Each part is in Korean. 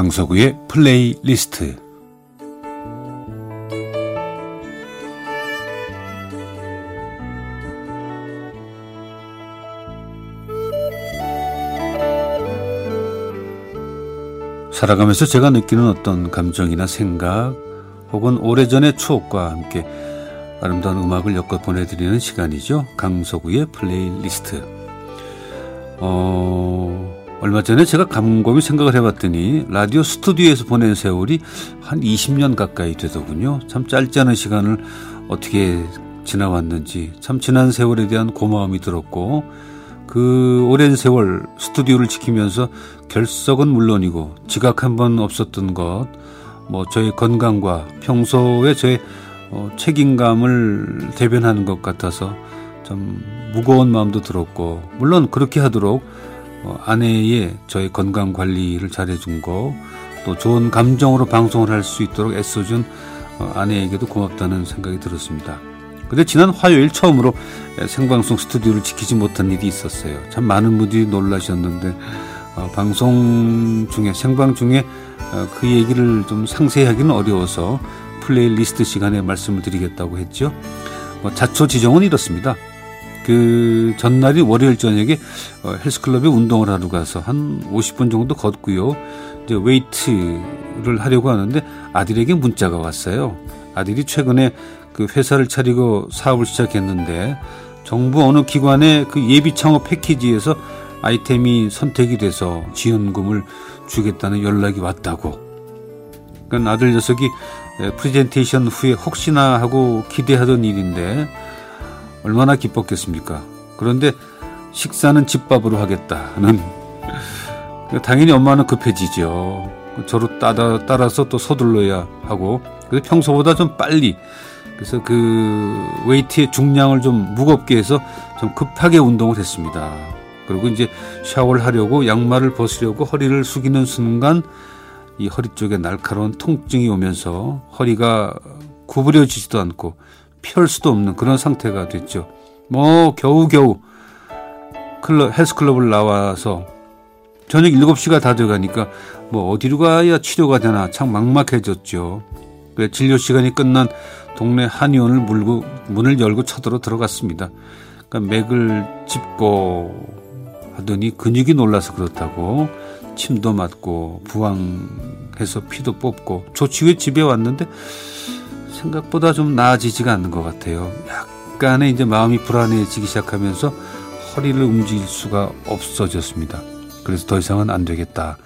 강석우의 플레이리스트 살아가면서 제가 느끼는 어떤 감정이나 생각 혹은 오래전의 추억과 함께 아름다운 음악을 엮어 보내드리는 시간이죠. 강석우의 플레이리스트. 어, 얼마 전에 제가 곰곰이 생각을 해봤더니 라디오 스튜디오에서 보낸 세월이 한 20년 가까이 되더군요. 참 짧지 않은 시간을 어떻게 지나왔는지 참 지난 세월에 대한 고마움이 들었고 그 오랜 세월 스튜디오를 지키면서 결석은 물론이고 지각 한 번 없었던 것, 뭐 저의 건강과 평소에 저의 어, 책임감을 대변하는 것 같아서 좀 무거운 마음도 들었고 물론 그렇게 하도록 어, 아내의 저의 건강 관리를 잘해준 거, 또 좋은 감정으로 방송을 할 수 있도록 애써준 어, 아내에게도 고맙다는 생각이 들었습니다. 근데 지난 화요일 처음으로 생방송 스튜디오를 지키지 못한 일이 있었어요. 참 많은 분들이 놀라셨는데 어, 방송 중에 생방 중에 어, 그 얘기를 좀 상세히 하기는 어려워서 플레이리스트 시간에 말씀을 드리겠다고 했죠. 뭐 자초지종은 이렇습니다. 그 전날이 월요일 저녁에 어, 헬스클럽에 운동을 하러 가서 한 50분 정도 걷고요. 이제 웨이트를 하려고 하는데 아들에게 문자가 왔어요. 아들이 최근에 그 회사를 차리고 사업을 시작했는데 정부 어느 기관의 그 예비 창업 패키지에서 아이템이 선택이 돼서 지원금을 주겠다는 연락이 왔다고. 그러니까 아들 녀석이 프레젠테이션 후에 혹시나 하고 기대하던 일인데 얼마나 기뻤겠습니까? 그런데 식사는 집밥으로 하겠다는 당연히 엄마는 급해지죠. 저도 따라, 따라서 또 서둘러야 하고 그래서 평소보다 좀 빨리 그래서 그 웨이트의 중량을 좀 무겁게 해서 좀 급하게 운동을 했습니다. 그리고 이제 샤워를 하려고 양말을 벗으려고 허리를 숙이는 순간 이 허리 쪽에 날카로운 통증이 오면서 허리가 구부려지지도 않고 펼 수도 없는 그런 상태가 됐죠. 뭐 겨우겨우 클럽, 헬스클럽을 나와서 저녁 7시가 다 돼가니까 뭐 어디로 가야 치료가 되나 참 막막해졌죠. 그 진료 시간이 끝난 동네 한의원을 물고 문을 열고 쳐들어 들어갔습니다. 그러니까 맥을 짚고 하더니 근육이 놀라서 그렇다고 침도 맞고 부항해서 피도 뽑고 조치 후에 집에 왔는데 생각보다 좀 나아지지가 않는 것 같아요. 약간의 이제 마음이 불안해지기 시작하면서 허리를 움직일 수가 없어졌습니다. 그래서 더 이상은 안 되겠다.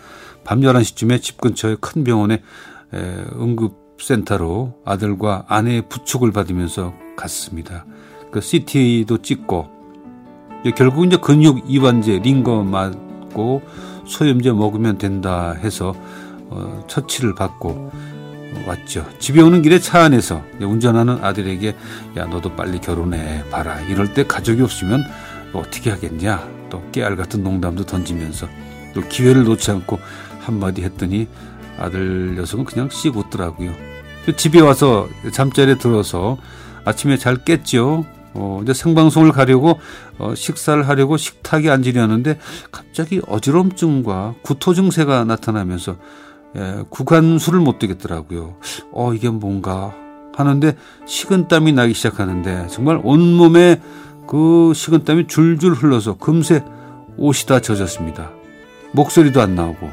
밤 11시쯤에 집 근처의 큰 병원에 응급센터로 아들과 아내의 부축을 받으면서 갔습니다. 그 CT도 찍고 결국 이제 근육 이완제 링거 맞고 소염제 먹으면 된다 해서 어, 처치를 받고 왔죠. 집에 오는 길에 차 안에서 운전하는 아들에게 야 너도 빨리 결혼해 봐라. 이럴 때 가족이 없으면 어떻게 하겠냐. 또 깨알 같은 농담도 던지면서 또 기회를 놓지 않고 한마디 했더니 아들 녀석은 그냥 씩 웃더라고요. 집에 와서 잠자리에 들어서 아침에 잘 깼죠. 어, 이제 생방송을 가려고 어, 식사를 하려고 식탁에 앉으려는데 갑자기 어지럼증과 구토 증세가 나타나면서 예, 구간수를 못 되겠더라고요. 어, 이게 뭔가 하는데 식은땀이 나기 시작하는데 정말 온몸에 그 식은땀이 줄줄 흘러서 금세 옷이 다 젖었습니다. 목소리도 안 나오고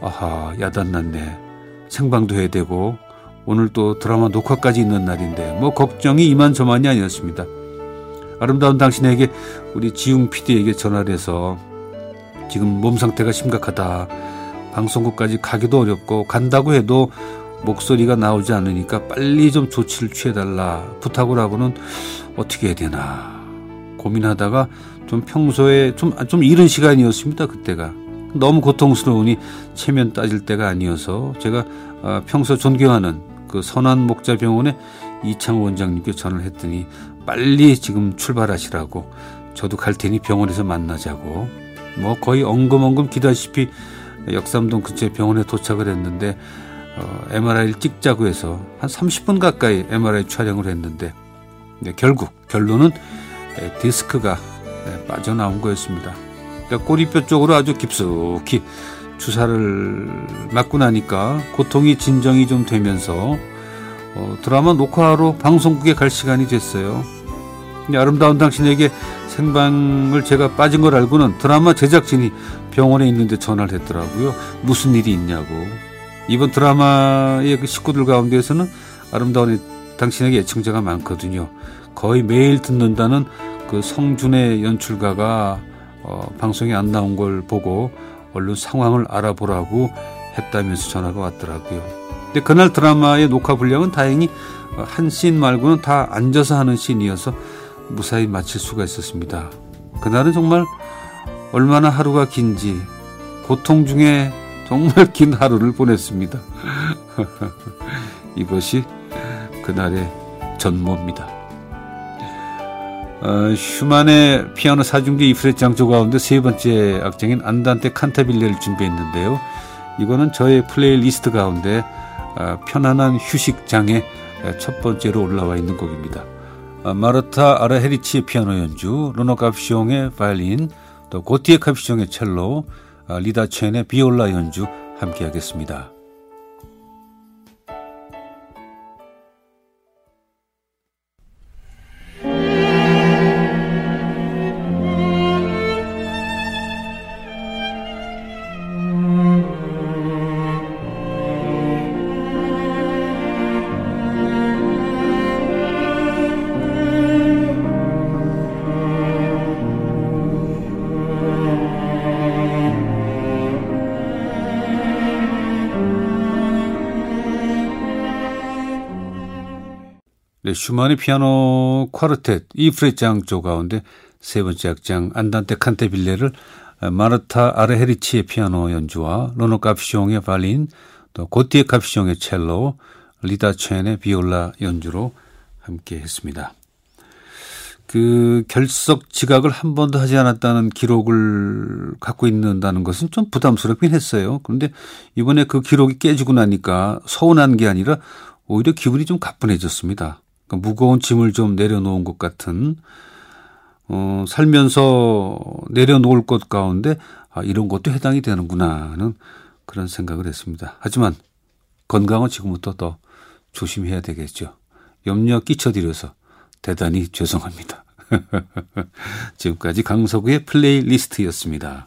아하 야단났네. 생방도 해야 되고 오늘 또 드라마 녹화까지 있는 날인데 뭐 걱정이 이만저만이 아니었습니다. 아름다운 당신에게 우리 지웅 PD에게 전화를 해서 지금 몸 상태가 심각하다. 방송국까지 가기도 어렵고 간다고 해도 목소리가 나오지 않으니까 빨리 좀 조치를 취해달라 부탁을 하고는 어떻게 해야 되나 고민하다가 좀 평소에 좀, 좀 이른 시간이었습니다. 그때가. 너무 고통스러우니 체면 따질 때가 아니어서 제가 아, 평소 존경하는 그 선한 목자 병원에 이창호 원장님께 전화를 했더니 빨리 지금 출발하시라고 저도 갈 테니 병원에서 만나자고 뭐 거의 엉금엉금 기다시피 역삼동 근처 병원에 도착을 했는데 어, MRI를 찍자고 해서 한 30분 가까이 MRI 촬영을 했는데 네, 결국 결론은 네, 디스크가 네, 빠져나온 거였습니다. 그러니까 꼬리뼈 쪽으로 아주 깊숙이 주사를 맞고 나니까 고통이 진정이 좀 되면서 어, 드라마 녹화하러 방송국에 갈 시간이 됐어요. 아름다운 당신에게 생방을 제가 빠진 걸 알고는 드라마 제작진이 병원에 있는데 전화를 했더라고요. 무슨 일이 있냐고. 이번 드라마의 그 식구들 가운데에서는 아름다운 당신에게 애청자가 많거든요. 거의 매일 듣는다는 그 성준의 연출가가 어, 방송에 안 나온 걸 보고 얼른 상황을 알아보라고 했다면서 전화가 왔더라고요. 근데 그날 드라마의 녹화 분량은 다행히 한 씬 말고는 다 앉아서 하는 씬이어서 무사히 마칠 수가 있었습니다. 그날은 정말 얼마나 하루가 긴지 고통 중에 정말 긴 하루를 보냈습니다. 이것이 그날의 전모입니다. 어, 슈만의 피아노 사중주 E플랫 장조 가운데 세 번째 악장인 안단테 칸타빌레를 준비했는데요. 이거는 저의 플레이리스트 가운데 어, 편안한 휴식장의 첫 번째로 올라와 있는 곡입니다. 어, 마르타 아르헤리치의 피아노 연주, 르노 카퓌송의 바이올린, 또 고티에 카피숑의 첼로, 어, 리다 첸의 비올라 연주 함께 하겠습니다. 네, 슈만의 피아노 쿼르텟 이프레장조 가운데 세 번째 악장 안단테 칸테빌레를 마르타 아르헤리치의 피아노 연주와 로노 카피숑의 발린, 또 고티에 카피숑의 첼로, 리다 첸의 비올라 연주로 함께 했습니다. 그 결석 지각을 한 번도 하지 않았다는 기록을 갖고 있는다는 것은 좀 부담스럽긴 했어요. 그런데 이번에 그 기록이 깨지고 나니까 서운한 게 아니라 오히려 기분이 좀 가뿐해졌습니다. 그러니까 무거운 짐을 좀 내려놓은 것 같은 어, 살면서 내려놓을 것 가운데 아, 이런 것도 해당이 되는구나 하는 그런 생각을 했습니다. 하지만 건강은 지금부터 더 조심해야 되겠죠. 염려 끼쳐드려서 대단히 죄송합니다. 지금까지 강서구의 플레이리스트였습니다.